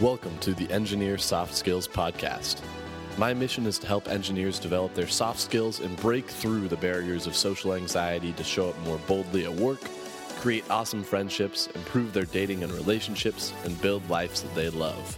Welcome to the Engineer Soft Skills Podcast. My mission is to help engineers develop their soft skills and break through the barriers of social anxiety to show up more boldly at work, create awesome friendships, improve their dating and relationships, and build lives that they love.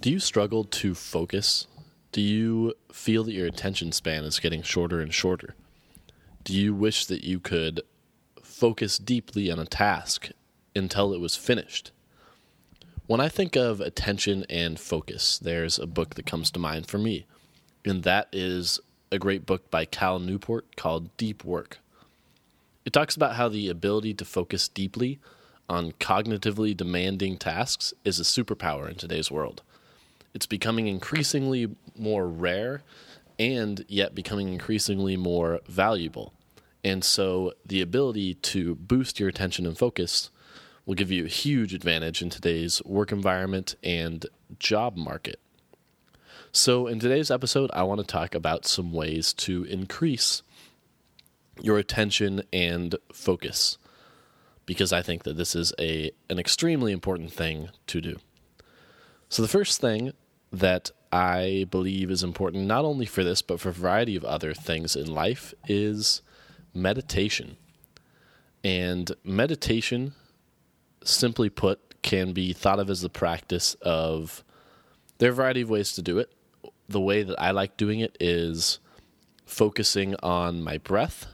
Do you struggle to focus? Do you feel that your attention span is getting shorter and shorter? Do you wish that you could focus deeply on a task until it was finished? When I think of attention and focus, there's a book that comes to mind for me, and that is a great book by Cal Newport called Deep Work. It talks about how the ability to focus deeply on cognitively demanding tasks is a superpower in today's world. It's becoming increasingly more rare and yet becoming increasingly more valuable. And so the ability to boost your attention and focus will give you a huge advantage in today's work environment and job market. So, in today's episode, I want to talk about some ways to increase your attention and focus because I think that this is a an extremely important thing to do. So the first thing that I believe is important not only for this but for a variety of other things in life is meditation. And meditation simply put can be thought of as the practice of there are a variety of ways to do it. The way that I like doing it is focusing on my breath,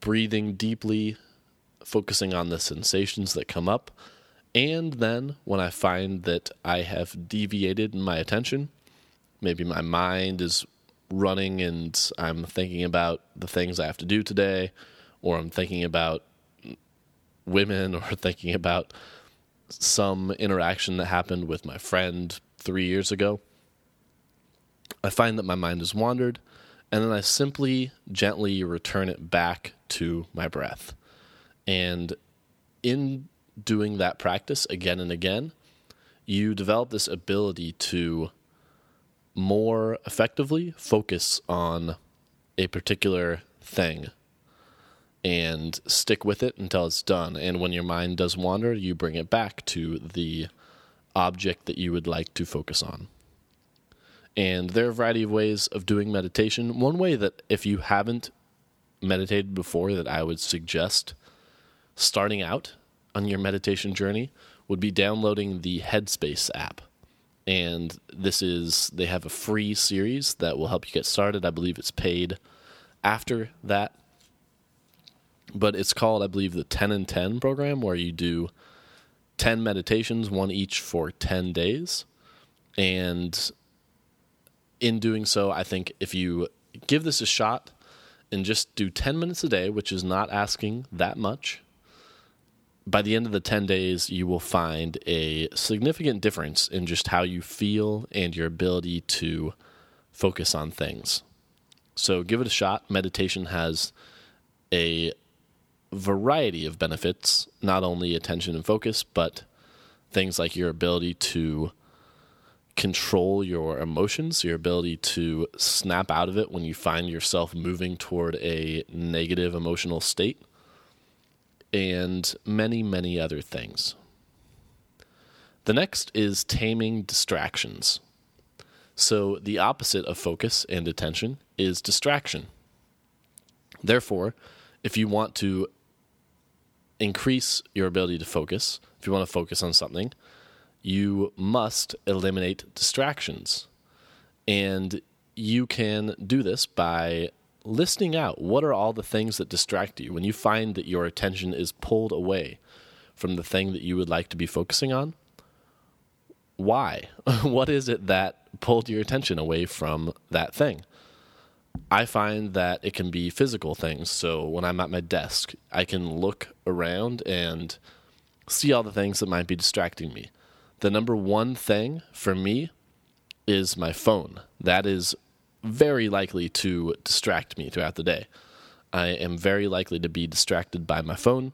breathing deeply, focusing on the sensations that come up. And then when I find that I have deviated in my attention, maybe my mind is running and I'm thinking about the things I have to do today, or I'm thinking about women, or thinking about some interaction that happened with my friend three years ago, I find that my mind has wandered, and then I simply gently return it back to my breath. And in doing that practice again and again, you develop this ability to more effectively focus on a particular thing and stick with it until it's done. And when your mind does wander, you bring it back to the object that you would like to focus on. And there are a variety of ways of doing meditation. One way that, if you haven't meditated before, that I would suggest starting out on your meditation journey would be downloading the Headspace app. And this is, they have a free series that will help you get started. I believe it's paid after that. But it's called, I believe, the 10 and 10 program, where you do 10 meditations, one each for 10 days. And in doing so, I think if you give this a shot and just do 10 minutes a day, which is not asking that much, by the end of the 10 days, you will find a significant difference in just how you feel and your ability to focus on things. So give it a shot. Meditation has a variety of benefits, not only attention and focus, but things like your ability to control your emotions, your ability to snap out of it when you find yourself moving toward a negative emotional state, and many, many other things. The next is taming distractions. So, the opposite of focus and attention is distraction. Therefore, if you want to increase your ability to focus, if you want to focus on something, you must eliminate distractions. And you can do this by listing out what are all the things that distract you. When you find that your attention is pulled away from the thing that you would like to be focusing on, why? what is it that pulled your attention away from that thing? I find that it can be physical things. So when I'm at my desk, I can look around and see all the things that might be distracting me the number one thing for me is my phone. That is very likely to distract me throughout the day. I am very likely to be distracted by my phone.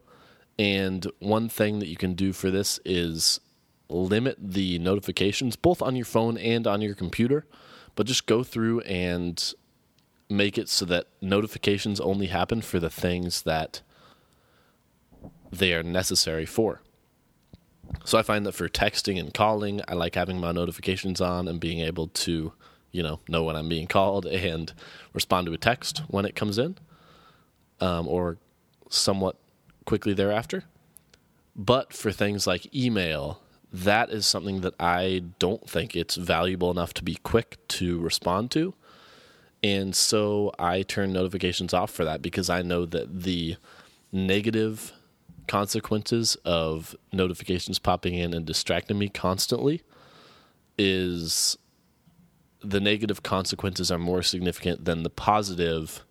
And one thing that you can do for this is limit the notifications, both on your phone and on your computer, but just go through and make it so that notifications only happen for the things that they are necessary for. So I find that for texting and calling, I like having my notifications on and being able to, you know, know when I'm being called and respond to a text when it comes in, um, or somewhat quickly thereafter. But for things like email, that is something that I don't think it's valuable enough to be quick to respond to. And so I turn notifications off for that because I know that the negative consequences of notifications popping in and distracting me constantly is the negative consequences are more significant than the positive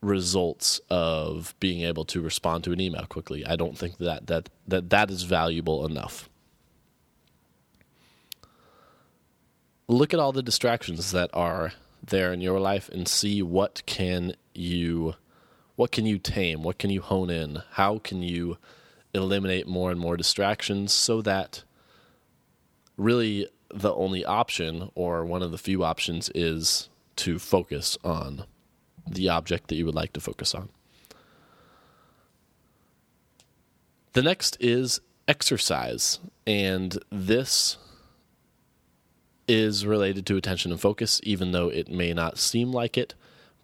results of being able to respond to an email quickly. I don't think that that that, that is valuable enough. Look at all the distractions that are there in your life and see what can you what can you tame? What can you hone in? How can you eliminate more and more distractions so that really the only option or one of the few options is to focus on the object that you would like to focus on. The next is exercise, and this is related to attention and focus, even though it may not seem like it.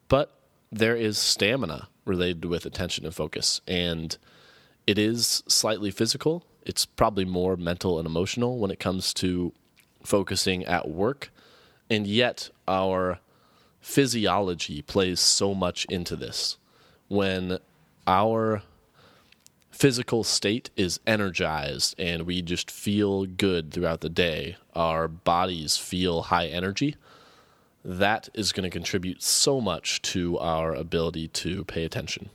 But there is stamina related with attention and focus. And it is slightly physical. It's probably more mental and emotional when it comes to focusing at work. And yet, our physiology plays so much into this. When our physical state is energized and we just feel good throughout the day, our bodies feel high energy that is going to contribute so much to our ability to pay attention.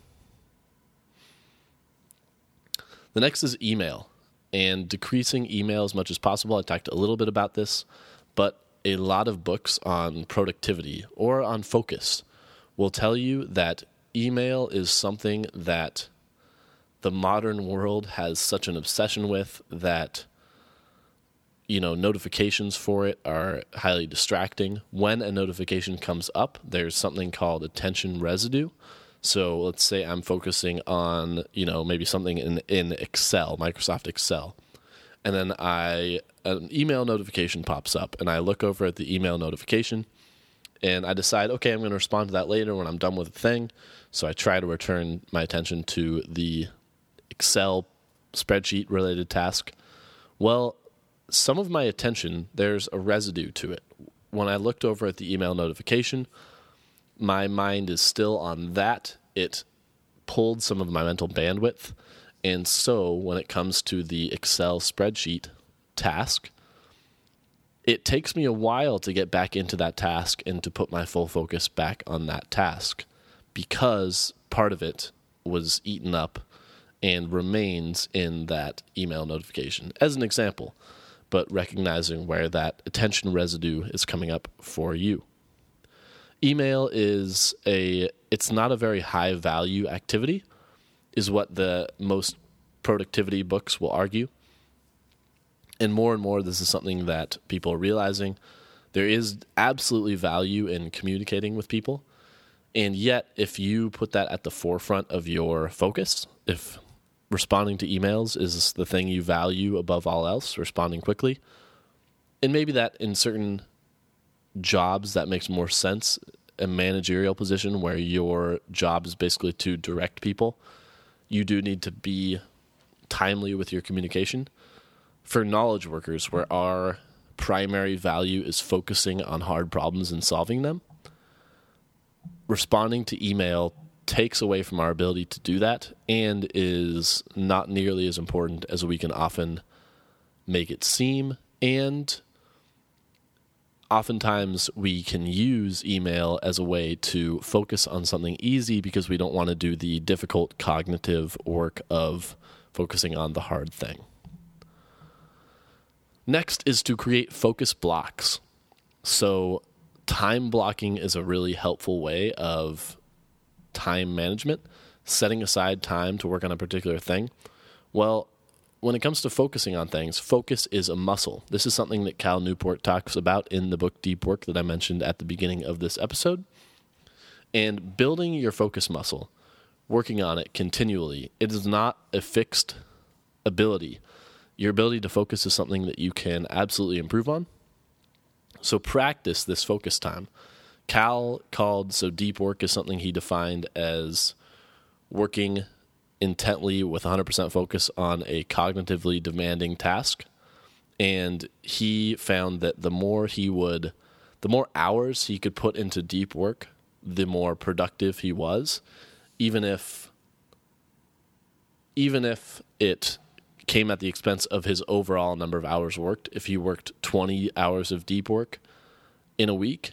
The next is email and decreasing email as much as possible. I talked a little bit about this, but a lot of books on productivity or on focus will tell you that email is something that the modern world has such an obsession with that you know notifications for it are highly distracting when a notification comes up there's something called attention residue so let's say i'm focusing on you know maybe something in in excel microsoft excel. And then i an email notification pops up and i look over at the email notification and i decide okay i'm going to respond to that later when i'm done with the thing. So i try to return my attention to the excel spreadsheet related task. Well some of my attention, there's a residue to it. When I looked over at the email notification, my mind is still on that. It pulled some of my mental bandwidth. And so when it comes to the Excel spreadsheet task, it takes me a while to get back into that task and to put my full focus back on that task because part of it was eaten up and remains in that email notification. As an example, but recognizing where that attention residue is coming up for you. Email is a it's not a very high value activity is what the most productivity books will argue. And more and more this is something that people are realizing there is absolutely value in communicating with people. And yet, if you put that at the forefront of your focus, if responding to emails is the thing you value above all else, responding quickly. And maybe that in certain jobs that makes more sense, a managerial position where your job is basically to direct people, you do need to be timely with your communication. For knowledge workers, where our primary value is focusing on hard problems and solving them, responding to email takes away from our ability to do that and is not nearly as important as we can often make it seem. And oftentimes we can use email as a way to focus on something easy because we don't want to do the difficult cognitive work of focusing on the hard thing. Next is to create focus blocks. So, time blocking is a really helpful way of time management, setting aside time to work on a particular thing. Well, when it comes to focusing on things, focus is a muscle. This is something that Cal Newport talks about in the book Deep Work that I mentioned at the beginning of this episode. And building your focus muscle working on it continually. It is not a fixed ability. Your ability to focus is something that you can absolutely improve on. So practice this focus time. Cal called so deep work is something he defined as working intently with 100% focus on a cognitively demanding task. And he found that the more he would, the more hours he could put into deep work, the more productive he was, even if, even if it came at the expense of his overall number of hours worked. If he worked 20 hours of deep work in a week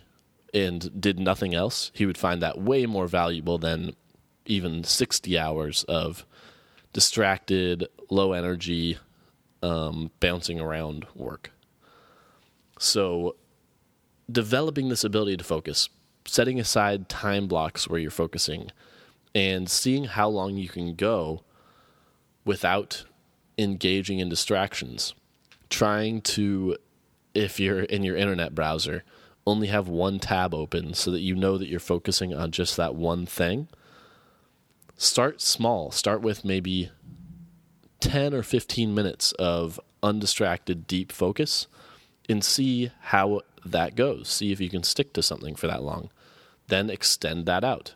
and did nothing else, he would find that way more valuable than even 60 hours of distracted, low energy, um, bouncing around work. So, developing this ability to focus, setting aside time blocks where you're focusing, and seeing how long you can go without engaging in distractions. Trying to, if you're in your internet browser, only have one tab open so that you know that you're focusing on just that one thing. Start small. Start with maybe 10 or 15 minutes of undistracted, deep focus and see how that goes. See if you can stick to something for that long. Then extend that out.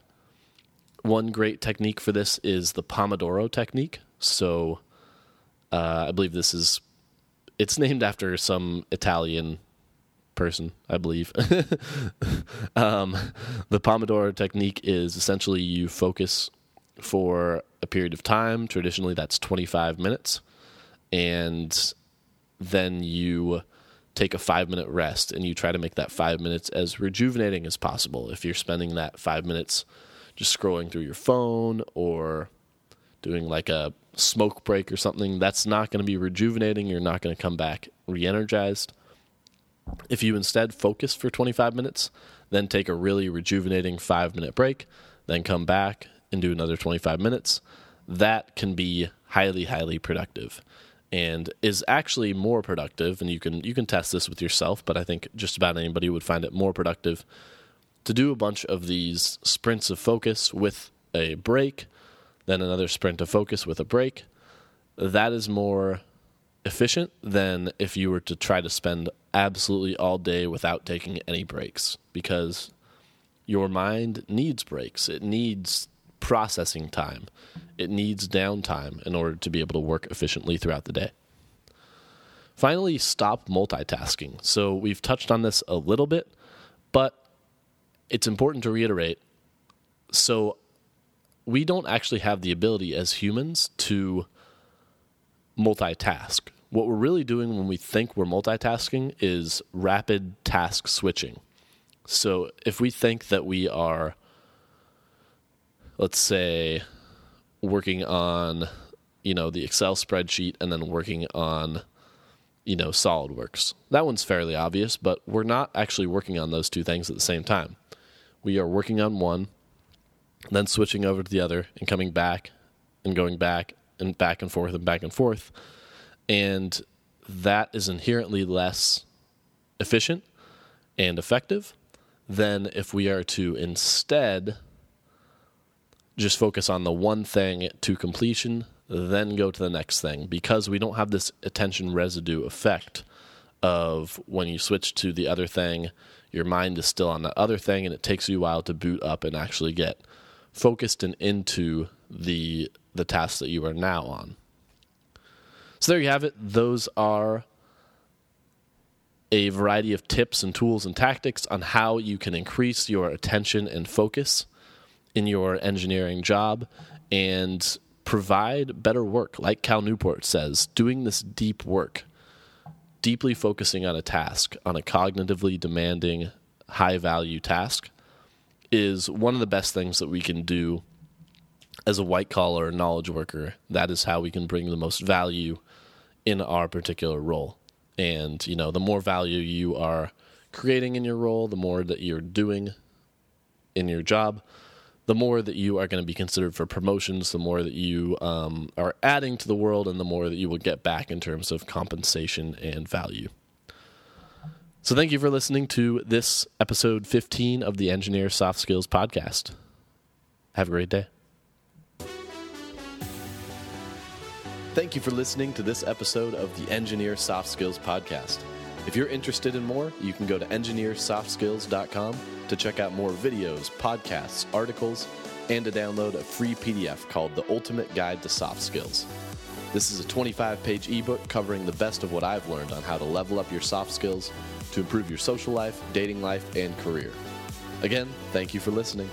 One great technique for this is the Pomodoro technique. So, uh, I believe this is it's named after some Italian person, I believe. um, the Pomodoro technique is essentially you focus for a period of time. Traditionally, that's 25 minutes. And then you take a five minute rest and you try to make that five minutes as rejuvenating as possible. If you're spending that five minutes just scrolling through your phone or doing like a smoke break or something, that's not going to be rejuvenating. You're not going to come back re energized. If you instead focus for 25 minutes, then take a really rejuvenating five minute break, then come back and do another 25 minutes, that can be highly, highly productive and is actually more productive and you can you can test this with yourself but i think just about anybody would find it more productive to do a bunch of these sprints of focus with a break then another sprint of focus with a break. That is more efficient than if you were to try to spend absolutely all day without taking any breaks because your mind needs breaks. It needs processing time. It needs downtime in order to be able to work efficiently throughout the day. Finally, stop multitasking. So, we've touched on this a little bit, but it's important to reiterate. So, we don't actually have the ability as humans to multitask. What we're really doing when we think we're multitasking is rapid task switching. So if we think that we are, let's say, working on, you know, the Excel spreadsheet and then working on, you know, SolidWorks, that one's fairly obvious, but we're not actually working on those two things at the same time. We are working on one then switching over to the other and coming back and going back and back and forth and back and forth. And that is inherently less efficient and effective than if we are to instead just focus on the one thing to completion, then go to the next thing because we don't have this attention residue effect of when you switch to the other thing, your mind is still on the other thing and it takes you a while to boot up and actually get focused and into the the task that you are now on. So there you have it. Those are a variety of tips and tools and tactics on how you can increase your attention and focus in your engineering job and provide better work. Like Cal Newport says, doing this deep work, deeply focusing on a task, on a cognitively demanding, high value task, is one of the best things that we can do as a white collar knowledge worker. That is how we can bring the most value in our particular role. And, you know, the more value you are creating in your role, the more that you're doing in your job, the more that you are going to be considered for promotions, the more that you um, are adding to the world, and the more that you will get back in terms of compensation and value. So, thank you for listening to this episode 15 of the Engineer Soft Skills Podcast. Have a great day. Thank you for listening to this episode of the Engineer Soft Skills Podcast. If you're interested in more, you can go to engineersoftskills.com to check out more videos, podcasts, articles, and to download a free PDF called The Ultimate Guide to Soft Skills. This is a 25 page ebook covering the best of what I've learned on how to level up your soft skills to improve your social life, dating life, and career. Again, thank you for listening.